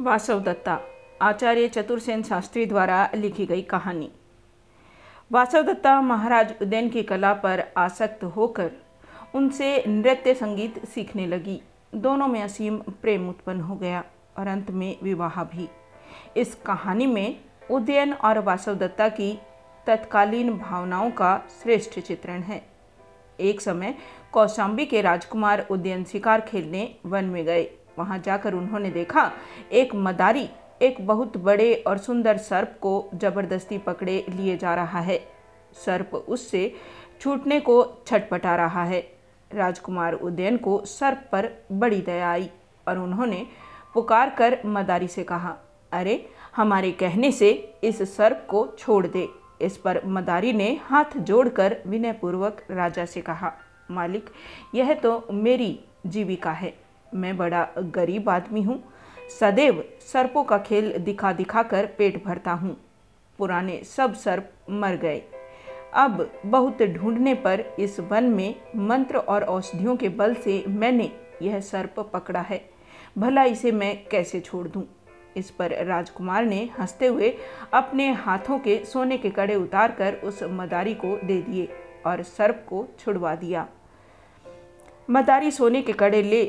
वासव दत्ता, आचार्य चतुर्सेन शास्त्री द्वारा लिखी गई कहानी। वासव दत्ता महाराज उदयन की कला पर आसक्त होकर उनसे नृत्य संगीत सीखने लगी। दोनों में असीम प्रेम उत्पन्न हो गया और अंत में विवाह भी। इस कहानी में उदयन और वासव दत्ता की तत्कालीन भावनाओं का श्रेष्ठ चित्रण है। एक समय कौशाम्बी के राजकुमार उदयन शिकार खेलने वन में गए। वहाँ जाकर उन्होंने देखा, एक मदारी, एक बहुत बड़े और सुंदर सर्प को ज़बरदस्ती पकड़े लिए जा रहा है। सर्प उससे छूटने को छटपटा रहा है। राजकुमार उदयन को सर्प पर बड़ी दया आई और उन्होंने पुकार कर मदारी से कहा, अरे, हमारे कहने से इस सर्प को छोड़ दे। इस पर मदारी ने हाथ जोड़कर विनयपूर्वक राजा से कहा, मालिक, यह तो मेरी जीविका है। मैं बड़ा गरीब आदमी हूँ। सदैव सर्पों का खेल दिखा दिखा कर पेट भरता हूँ। पुराने सब सर्प मर गए। अब बहुत ढूँढने पर इस वन में मंत्र और औषधियों के बल से मैंने यह सर्प पकड़ा है। भला इसे मैं कैसे छोड़ दूँ? इस पर राजकुमार ने हँसते हुए अपने हाथों के सोने के कड़े उतार कर उस मदारी को दे दिए और सर्प को छुड़वा दिया। मदारी सोने के कड़े ले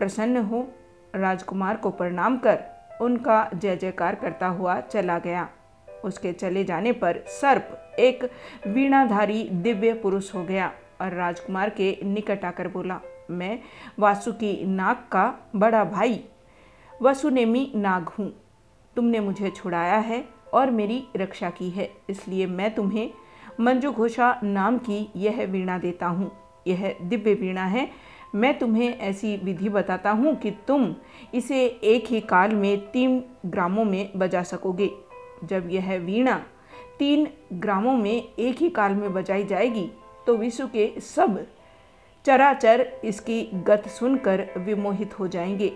प्रसन्न हो। राजकुमार को प्रणाम कर उनका जय जयकार करता हुआ चला गया। उसके चले जाने पर सर्प एक वीणाधारी दिव्य पुरुष हो गया और राजकुमार के निकट आकर बोला, मैं वासुकी नाग का बड़ा भाई, वसुनेमी नाग हूँ। तुमने मुझे छुड़ाया है और मेरी रक्षा की है, इसलिए मैं तुम्हें मंजू घोषा नाम की यह वीणा देता हूँ। यह दिव्य वीणा है मैं तुम्हें ऐसी विधि बताता हूँ कि तुम इसे एक ही काल में तीन ग्रामों में बजा सकोगे। जब यह वीणा तीन ग्रामों में एक ही काल में बजाई जाएगी तो विश्व के सब चराचर इसकी गत सुनकर विमोहित हो जाएँगे।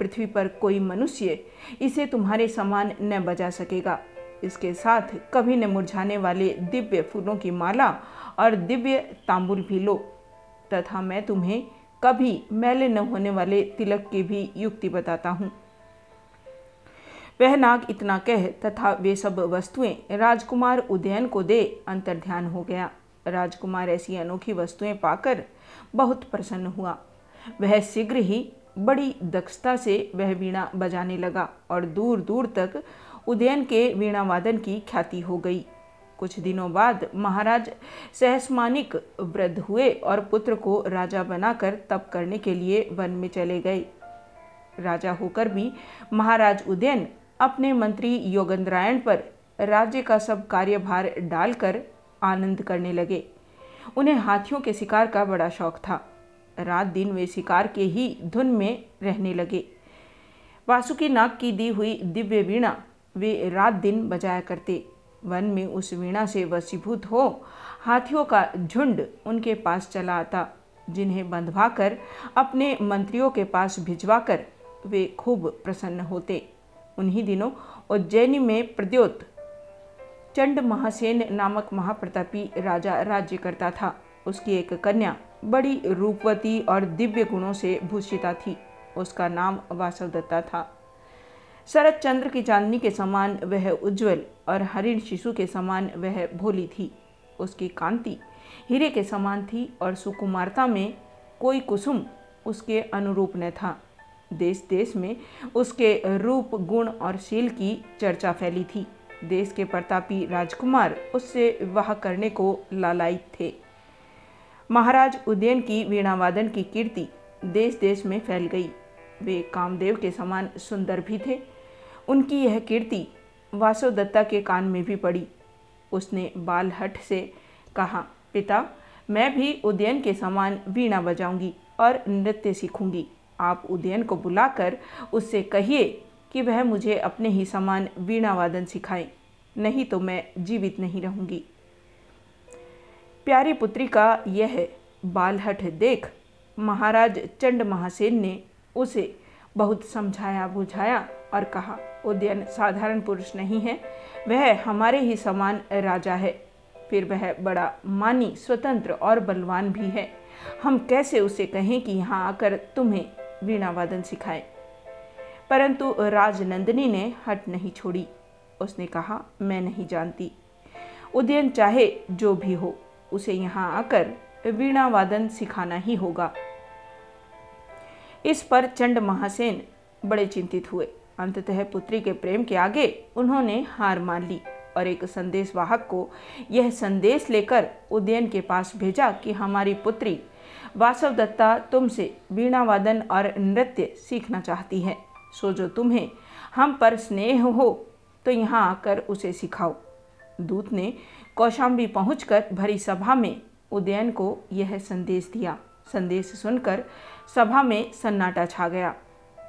पृथ्वी पर कोई मनुष्य इसे तुम्हारे समान न बजा सकेगा। इसके साथ कभी न मुरझाने वाले दिव्य फूलों की माला और दिव्य तांबुल भी लो। तथा मैं तुम्हें कभी मैले न होने वाले तिलक की भी युक्ति बताता हूँ। वह नाग इतना कह तथा वे सब वस्तुएँ राजकुमार उदयन को दे अंतर्ध्यान हो गया। राजकुमार ऐसी अनोखी वस्तुएँ पाकर बहुत प्रसन्न हुआ। वह शीघ्र ही बड़ी दक्षता से वह वीणा बजाने लगा और दूर दूर तक उदयन के वीणा वादन की ख्याति हो गई। कुछ दिनों बाद महाराज सहसमानिक वृद्ध हुए और पुत्र को राजा बनाकर तप करने के लिए वन में चले गए। राजा होकर भी महाराज उदयन अपने मंत्री योगेंद्रायण पर राज्य का सब कार्यभार डालकर आनंद करने लगे। उन्हें हाथियों के शिकार का बड़ा शौक था। रात दिन वे शिकार के ही धुन में रहने लगे। वासुकी नाग की दी हुई दिव्य वीणा वे रात दिन बजाया करते। वन में उस वीणा से वसीभूत हो, हाथियों का झुंड उनके पास चला आता। जिन्हें बंधवाकर, अपने मंत्रियों के पास भिजवा कर वे खूब प्रसन्न होते। उन्हीं दिनों उज्जैनी में प्रद्योत चंड महासेन नामक महाप्रतापी राजा राज्य करता था। उसकी एक कन्या बड़ी रूपवती और दिव्य गुणों से भूषिता थी। उसका नाम वासवदत्ता था। शरद चंद्र की चांदनी के समान वह उज्जवल और हरिण शिशु के समान वह भोली थी। उसकी कांति हीरे के समान थी और सुकुमारता में कोई कुसुम उसके अनुरूप न था। देश देश में उसके रूप, गुण और शील की चर्चा फैली थी। देश के प्रतापी राजकुमार उससे विवाह करने को लालायित थे। महाराज उदयन की वीणावादन की कीर्ति देश देश में फैल गई। वे कामदेव के समान सुंदर भी थे उनकी यह कीर्ति वासव दत्ता के कान में भी पड़ी। उसने बालहट से कहा, पिता, मैं भी उदयन के समान वीणा बजाऊँगी और नृत्य सीखूँगी। आप उदयन को बुलाकर उससे कहिए कि वह मुझे अपने ही समान वीणा वादन सिखाए, नहीं तो मैं जीवित नहीं रहूँगी। प्यारी पुत्री का यह बालहट देख महाराज चंड महासेन ने उसे बहुत समझाया बुझाया और कहा उदयन साधारण पुरुष नहीं है। वह हमारे ही समान राजा है। फिर वह बड़ा मानी, स्वतंत्र और बलवान भी है। हम कैसे उसे कहें कि यहाँ आकर तुम्हें वीणा वादन सिखाए? परंतु राजनंदिनी ने हट नहीं छोड़ी। उसने कहा, मैं नहीं जानती। उदयन चाहे जो भी हो, उसे यहाँ आकर वीणा वादन सिखाना ही होगा। इस पर चंड महासेन बड़े चिंतित हुए। अंततः पुत्री के प्रेम के आगे उन्होंने हार मान ली और एक संदेश वाहक को यह संदेश लेकर उदयन के पास भेजा कि हमारी पुत्री वासव दत्ता तुमसे वीणा वादन और नृत्य सीखना चाहती है। सो जो तुम्हें हम पर स्नेह हो तो यहाँ आकर उसे सिखाओ। दूत ने कौशाम्बी पहुंचकर भरी सभा में उदयन को यह संदेश दिया। संदेश सुनकर सभा में सन्नाटा छा गया।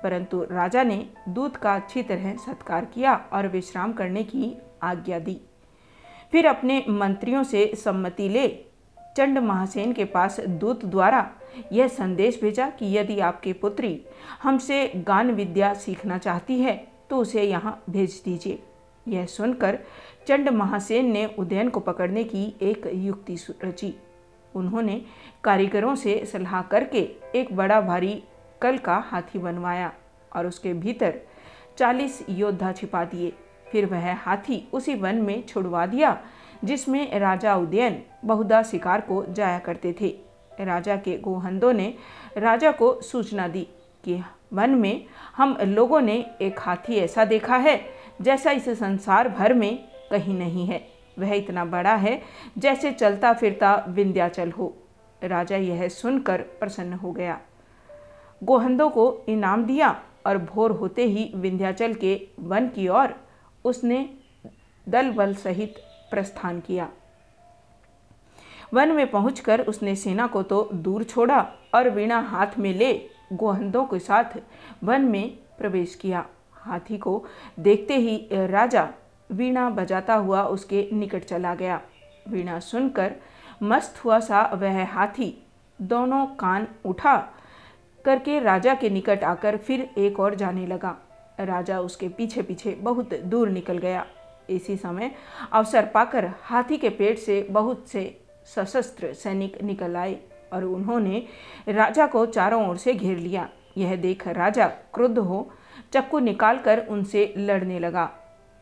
परंतु राजा ने दूत का अच्छी तरह सत्कार किया और विश्राम करने की आज्ञा दी। फिर अपने मंत्रियों से सम्मति ले, चंड महासेन के पास दूत द्वारा यह संदेश भेजा कि यदि आपकी पुत्री हमसे गान विद्या सीखना चाहती है तो उसे यहाँ भेज दीजिए। यह सुनकर चंड महासेन ने उदयन को पकड़ने की एक युक्ति रची। उन्होंने कारीगरों से सलाह करके एक बड़ा भारी कल का हाथी बनवाया और उसके भीतर चालीस योद्धा छिपा दिए। फिर वह हाथी उसी वन में छुड़वा दिया, जिसमें राजा उदयन बहुधा शिकार को जाया करते थे। राजा के गोहंदों ने राजा को सूचना दी कि वन में हम लोगों ने एक हाथी ऐसा देखा है, जैसा इस संसार भर में कहीं नहीं है। वह इतना बड़ा है, जैसे चलता फिरता विंध्याचल हो। राजा यह सुनकर प्रसन्न हो गया। गोहंदों को इनाम दिया और भोर होते ही विंध्याचल के वन की ओर उसने दल बल सहित प्रस्थान किया। वन में पहुंचकर उसने सेना को तो दूर छोड़ा और वीणा हाथ में ले गोहंदों के साथ वन में प्रवेश किया। हाथी को देखते ही राजा वीणा बजाता हुआ उसके निकट चला गया। वीणा सुनकर मस्त हुआ सा वह हाथी। दोनों कान उठा करके राजा के निकट आकर फिर एक और जाने लगा। राजा उसके पीछे पीछे बहुत दूर निकल गया। इसी समय अवसर पाकर हाथी के पेट से बहुत से सशस्त्र सैनिक निकल आए और उन्होंने राजा को चारों ओर से घेर लिया। यह देख राजा क्रुद्ध हो चक्कू निकालकर उनसे लड़ने लगा।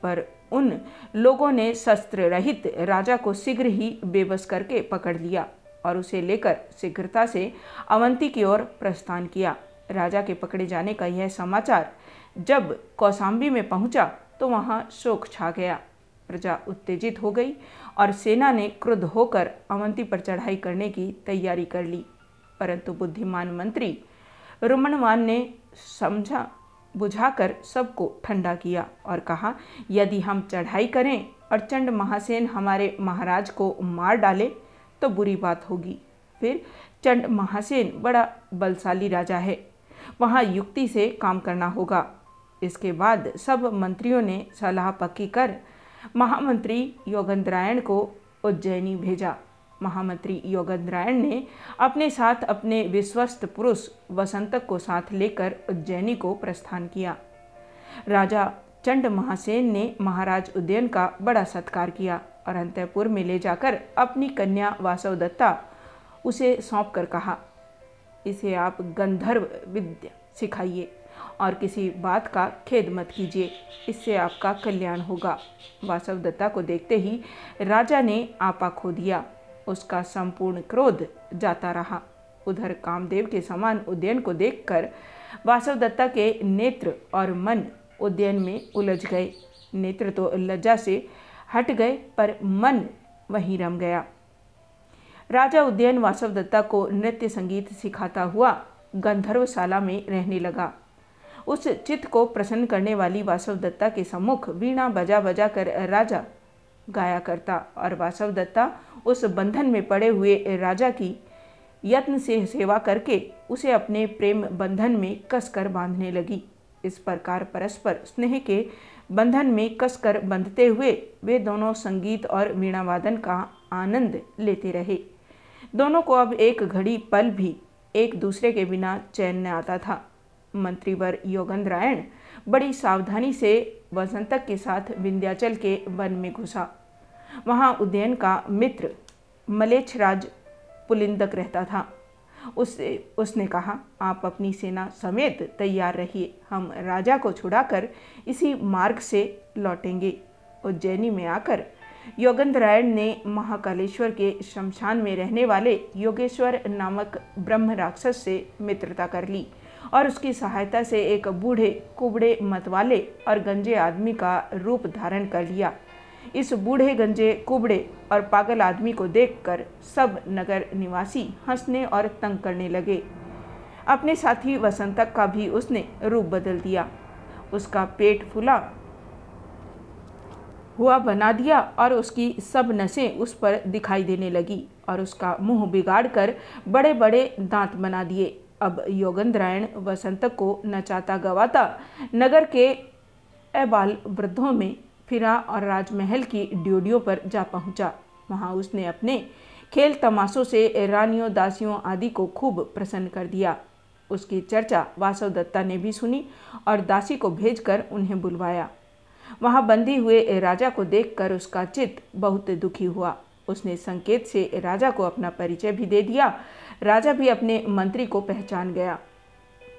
पर उन लोगों ने शस्त्र रहित राजा को शीघ्र ही बेबस करके पकड़ लिया। और उसे लेकर शीघ्रता से अवंती की ओर प्रस्थान किया। राजा के पकड़े जाने का यह समाचार जब कौसाम्बी में पहुँचा तो वहाँ शोक छा गया। प्रजा उत्तेजित हो गई और सेना ने क्रुद्ध होकर अवंती पर चढ़ाई करने की तैयारी कर ली। परंतु बुद्धिमान मंत्री रुमनवान ने समझा, बुझाकर सबको ठंडा किया और कहा, यदि हम चढ़ाई करें और चंड महासेन हमारे महाराज को मार डाले तो बुरी बात होगी। फिर चंड महासेन बड़ा बलशाली राजा है। वहाँ युक्ति से काम करना होगा। इसके बाद सब मंत्रियों ने सलाह पक्की कर महामंत्री योगेंद्रायण को उज्जैनी भेजा। महामंत्री योगेंद्रायण ने अपने साथ अपने विश्वस्त पुरुष वसंतक को साथ लेकर उज्जैनी को प्रस्थान किया। राजा चंड महासेन ने महाराज उदयन का बड़ा सत्कार किया। और अंतपुर में ले जाकर अपनी कन्या वासव दत्ता उसे सौंप कर कहा, इसे आप गंधर्व विद्या सिखाइए और किसी बात का खेद मत कीजिए। इससे आपका कल्याण होगा। वासव दत्ता को देखते ही राजा ने आपा खो दिया। उसका संपूर्ण क्रोध जाता रहा। उधर कामदेव के समान उद्यन को देखकर वासव दत्ता के नेत्र और मन उद्यन में उलझ गए। नेत्र तो लज्जा से हट गए, पर मन वहीं रम गया। राजा उद्यन वासव दत्ता को नृत्य संगीत सिखाता हुआ गंधर्वशाला में रहने लगा। उस चित्त को प्रसन्न करने वाली वासव दत्ता के सम्मुख वीणा बजा बजा कर राजा गाया करता और वासव दत्ता उस बंधन में पड़े हुए राजा की यत्न से सेवा करके उसे अपने प्रेम बंधन में कसकर बांधने लगी। इस प्रकार परस्पर स्नेह के बंधन में कसकर बंधते हुए वे दोनों संगीत और वीणावादन का आनंद लेते रहे। दोनों को अब एक घड़ी पल भी एक दूसरे के बिना चैन न आता था। मंत्रीवर योगेंद्रायण बड़ी सावधानी से वसंतक के साथ विंध्याचल के वन में घुसा। वहाँ उदयन का मित्र मलेच्छराज पुलिंदक रहता था। उससे उसने कहा, आप अपनी सेना समेत तैयार रहिए। हम राजा को छुड़ाकर इसी मार्ग से लौटेंगे। उज्जैनी में आकर योगेंद्रायण ने महाकालेश्वर के शमशान में रहने वाले योगेश्वर नामक ब्रह्म राक्षस से मित्रता कर ली और उसकी सहायता से एक बूढ़े कुबड़े मतवाले और गंजे आदमी का रूप धारण कर लिया। इस बूढ़े गंजे, कुबड़े और पागल आदमी को देखकर सब नगर निवासी हंसने और तंग करने लगे। अपने साथी वसंतक का भी उसने रूप बदल दिया। उसका पेट फूला, हुआ बना दिया और उसकी सब नसें उस पर दिखाई देने लगी और उसका मुँह बिगाड़ कर बड़े बड़े दांत बना दिए। अब योगेंद्रायण वसंत को नचाता गवाता नगर के अबाल वृद्धों में फिरा और राजमहल की ड्योडियों पर जा पहुँचा। वहाँ उसने अपने खेल तमाशों से रानियों, दासियों आदि को खूब प्रसन्न कर दिया। उसकी चर्चा वासव दत्ता ने भी सुनी और दासी को भेजकर उन्हें बुलवाया। वहाँ बंदी हुए राजा को देखकर उसका चित्त बहुत दुखी हुआ। उसने संकेत से राजा को अपना परिचय भी दे दिया। राजा भी अपने मंत्री को पहचान गया।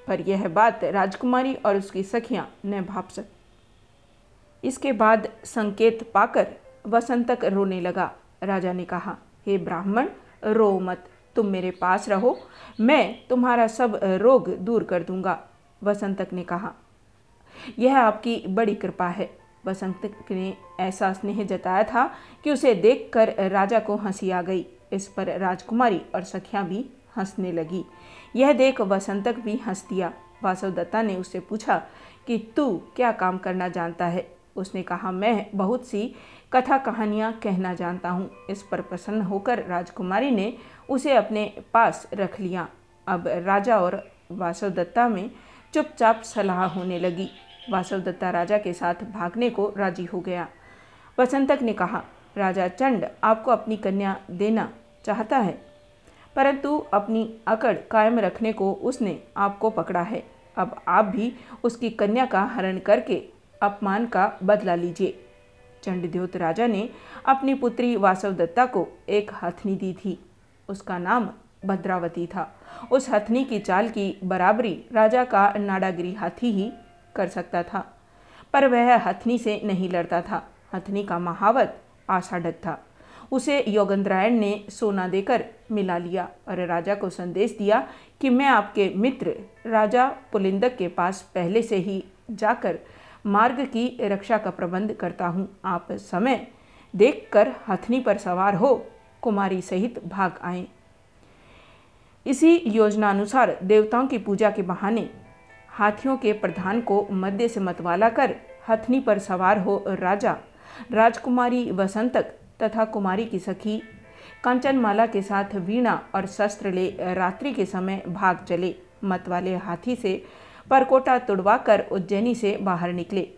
पर यह बात राजकुमारी और उसकी सखियाँ न भाप सक इसके बाद संकेत पाकर वसंतक रोने लगा। राजा ने कहा, हे ब्राह्मण, रो मत, तुम मेरे पास रहो, मैं तुम्हारा सब रोग दूर कर दूँगा। वसंतक ने कहा, यह आपकी बड़ी कृपा है। वसंतक ने ऐसा स्नेह जताया था कि उसे देखकर राजा को हँसी आ गई। इस पर राजकुमारी और सखियाँ भी हंसने लगी। यह देख वसंतक भी हंस दिया। वासवदत्ता ने उससे पूछा कि, तू क्या काम करना जानता है? उसने कहा, मैं बहुत सी कथा कहानियाँ कहना जानता हूँ। इस पर प्रसन्न होकर राजकुमारी ने उसे अपने पास रख लिया। अब राजा और वासवदत्ता में चुपचाप सलाह होने लगी। वासवदत्ता राजा के साथ भागने को राज़ी हो गया। वसंतक ने कहा, राजा चंड, आपको अपनी कन्या देना चाहता है, परंतु अपनी अकड़ कायम रखने को उसने आपको पकड़ा है। अब आप भी उसकी कन्या का हरण करके अपमान का बदला लीजिए। चंडद्योत राजा ने अपनी पुत्री वासवदत्ता को एक हथनी दी थी। उसका नाम भद्रावती था। उस हथनी की चाल की बराबरी राजा का नाडागिरी हाथी ही कर सकता था। पर वह हथनी से नहीं लड़ता था। हथनी का महावत आषाढ़ था। उसे योगेंद्रायण ने सोना देकर मिला लिया और राजा को संदेश दिया कि मैं आपके मित्र राजा पुलिंदक के पास पहले से ही जाकर मार्ग की रक्षा का प्रबंध करता हूँ। आप समय देखकर हथनी पर सवार हो, कुमारी सहित भाग आए। इसी योजना अनुसार देवताओं की पूजा के बहाने हाथियों के प्रधान को मध्य से मतवाला कर हथनी पर सवार हो राजा, राजकुमारी वसंतक तथा कुमारी की सखी कंचनमाला के साथ वीणा और शस्त्र ले रात्रि के समय भाग चले। मतवाले हाथी से परकोटा तुड़वाकर उज्जैनी से बाहर निकले।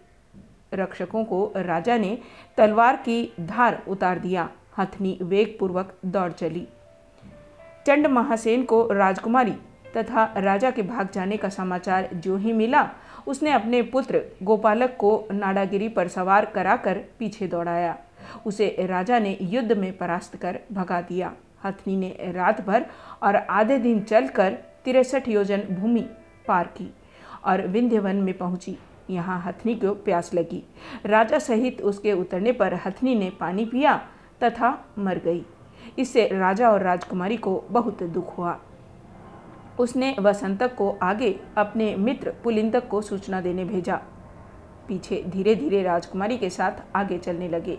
रक्षकों को राजा ने तलवार की धार उतार दिया। हथनी वेगपूर्वक दौड़ चली। चंड महासेन को राजकुमारी तथा राजा के भाग जाने का समाचार जो ही मिला, उसने अपने पुत्र गोपालक को नाडागिरी पर सवार कराकर पीछे दौड़ाया। उसे राजा ने युद्ध में परास्त कर भगा दिया। हथनी ने रात भर और आधे दिन चलकर तिरसठ योजन भूमि पार की। और विंध्यवन में पहुँची। यहाँ हथनी को प्यास लगी। राजा सहित उसके उतरने पर हथनी ने पानी पिया तथा मर गई। इससे राजा और राजकुमारी को बहुत दुख हुआ। उसने वसंतक को आगे अपने मित्र पुलिंदक को सूचना देने भेजा। पीछे धीरे धीरे राजकुमारी के साथ आगे चलने लगे।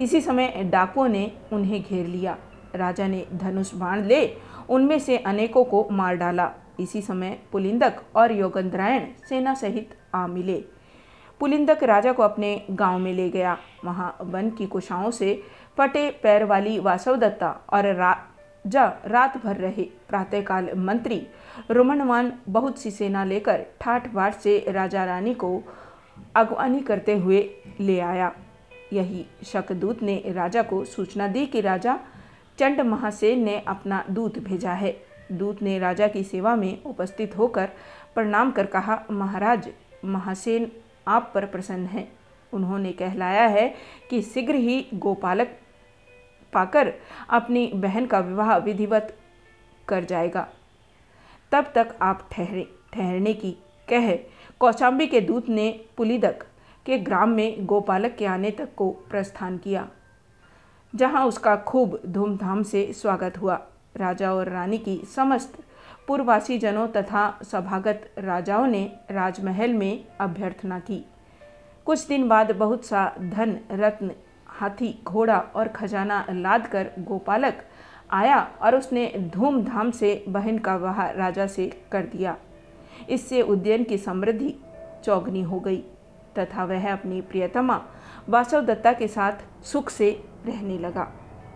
इसी समय डाकुओं ने उन्हें घेर लिया। राजा ने धनुष बाण ले उनमें से अनेकों को मार डाला। इसी समय पुलिंदक और योगंद्रायण सेना सहित आ मिले। पुलिंदक राजा को अपने गाँव में ले गया। वहाँ वन की कुशाओं से फटे पैर वाली वासवदत्ता और राजा रात भर रहे। प्रातःकाल मंत्री रोमनवान बहुत सी सेना लेकर ठाठ बाट से राजा रानी को अगवानी करते हुए ले आया। यही शकदूत ने राजा को सूचना दी कि राजा चंड महासेन ने अपना दूत भेजा है। दूत ने राजा की सेवा में उपस्थित होकर प्रणाम कर कहा, महाराज, महासेन आप पर प्रसन्न है। उन्होंने कहलाया है कि शीघ्र ही गोपालक पाकर अपनी बहन का विवाह विधिवत कर जाएगा। तब तक आप ठहरे, ठहरने की कह कौशाम्बी के दूत ने पुलिदक के ग्राम में गोपालक के आने तक को प्रस्थान किया, जहाँ उसका खूब धूमधाम से स्वागत हुआ। राजा और रानी की समस्त पूर्ववासी जनों तथा सभागत राजाओं ने राजमहल में अभ्यर्थना की। कुछ दिन बाद बहुत सा धन, रत्न, हाथी, घोड़ा और खजाना लाद कर गोपालक आया और उसने धूमधाम से बहन का वह राजा से कर दिया। इससे उद्यन की समृद्धि चौगनी हो गई तथा वह अपनी प्रियतमा वासव दत्ता के साथ सुख से रहने लगा।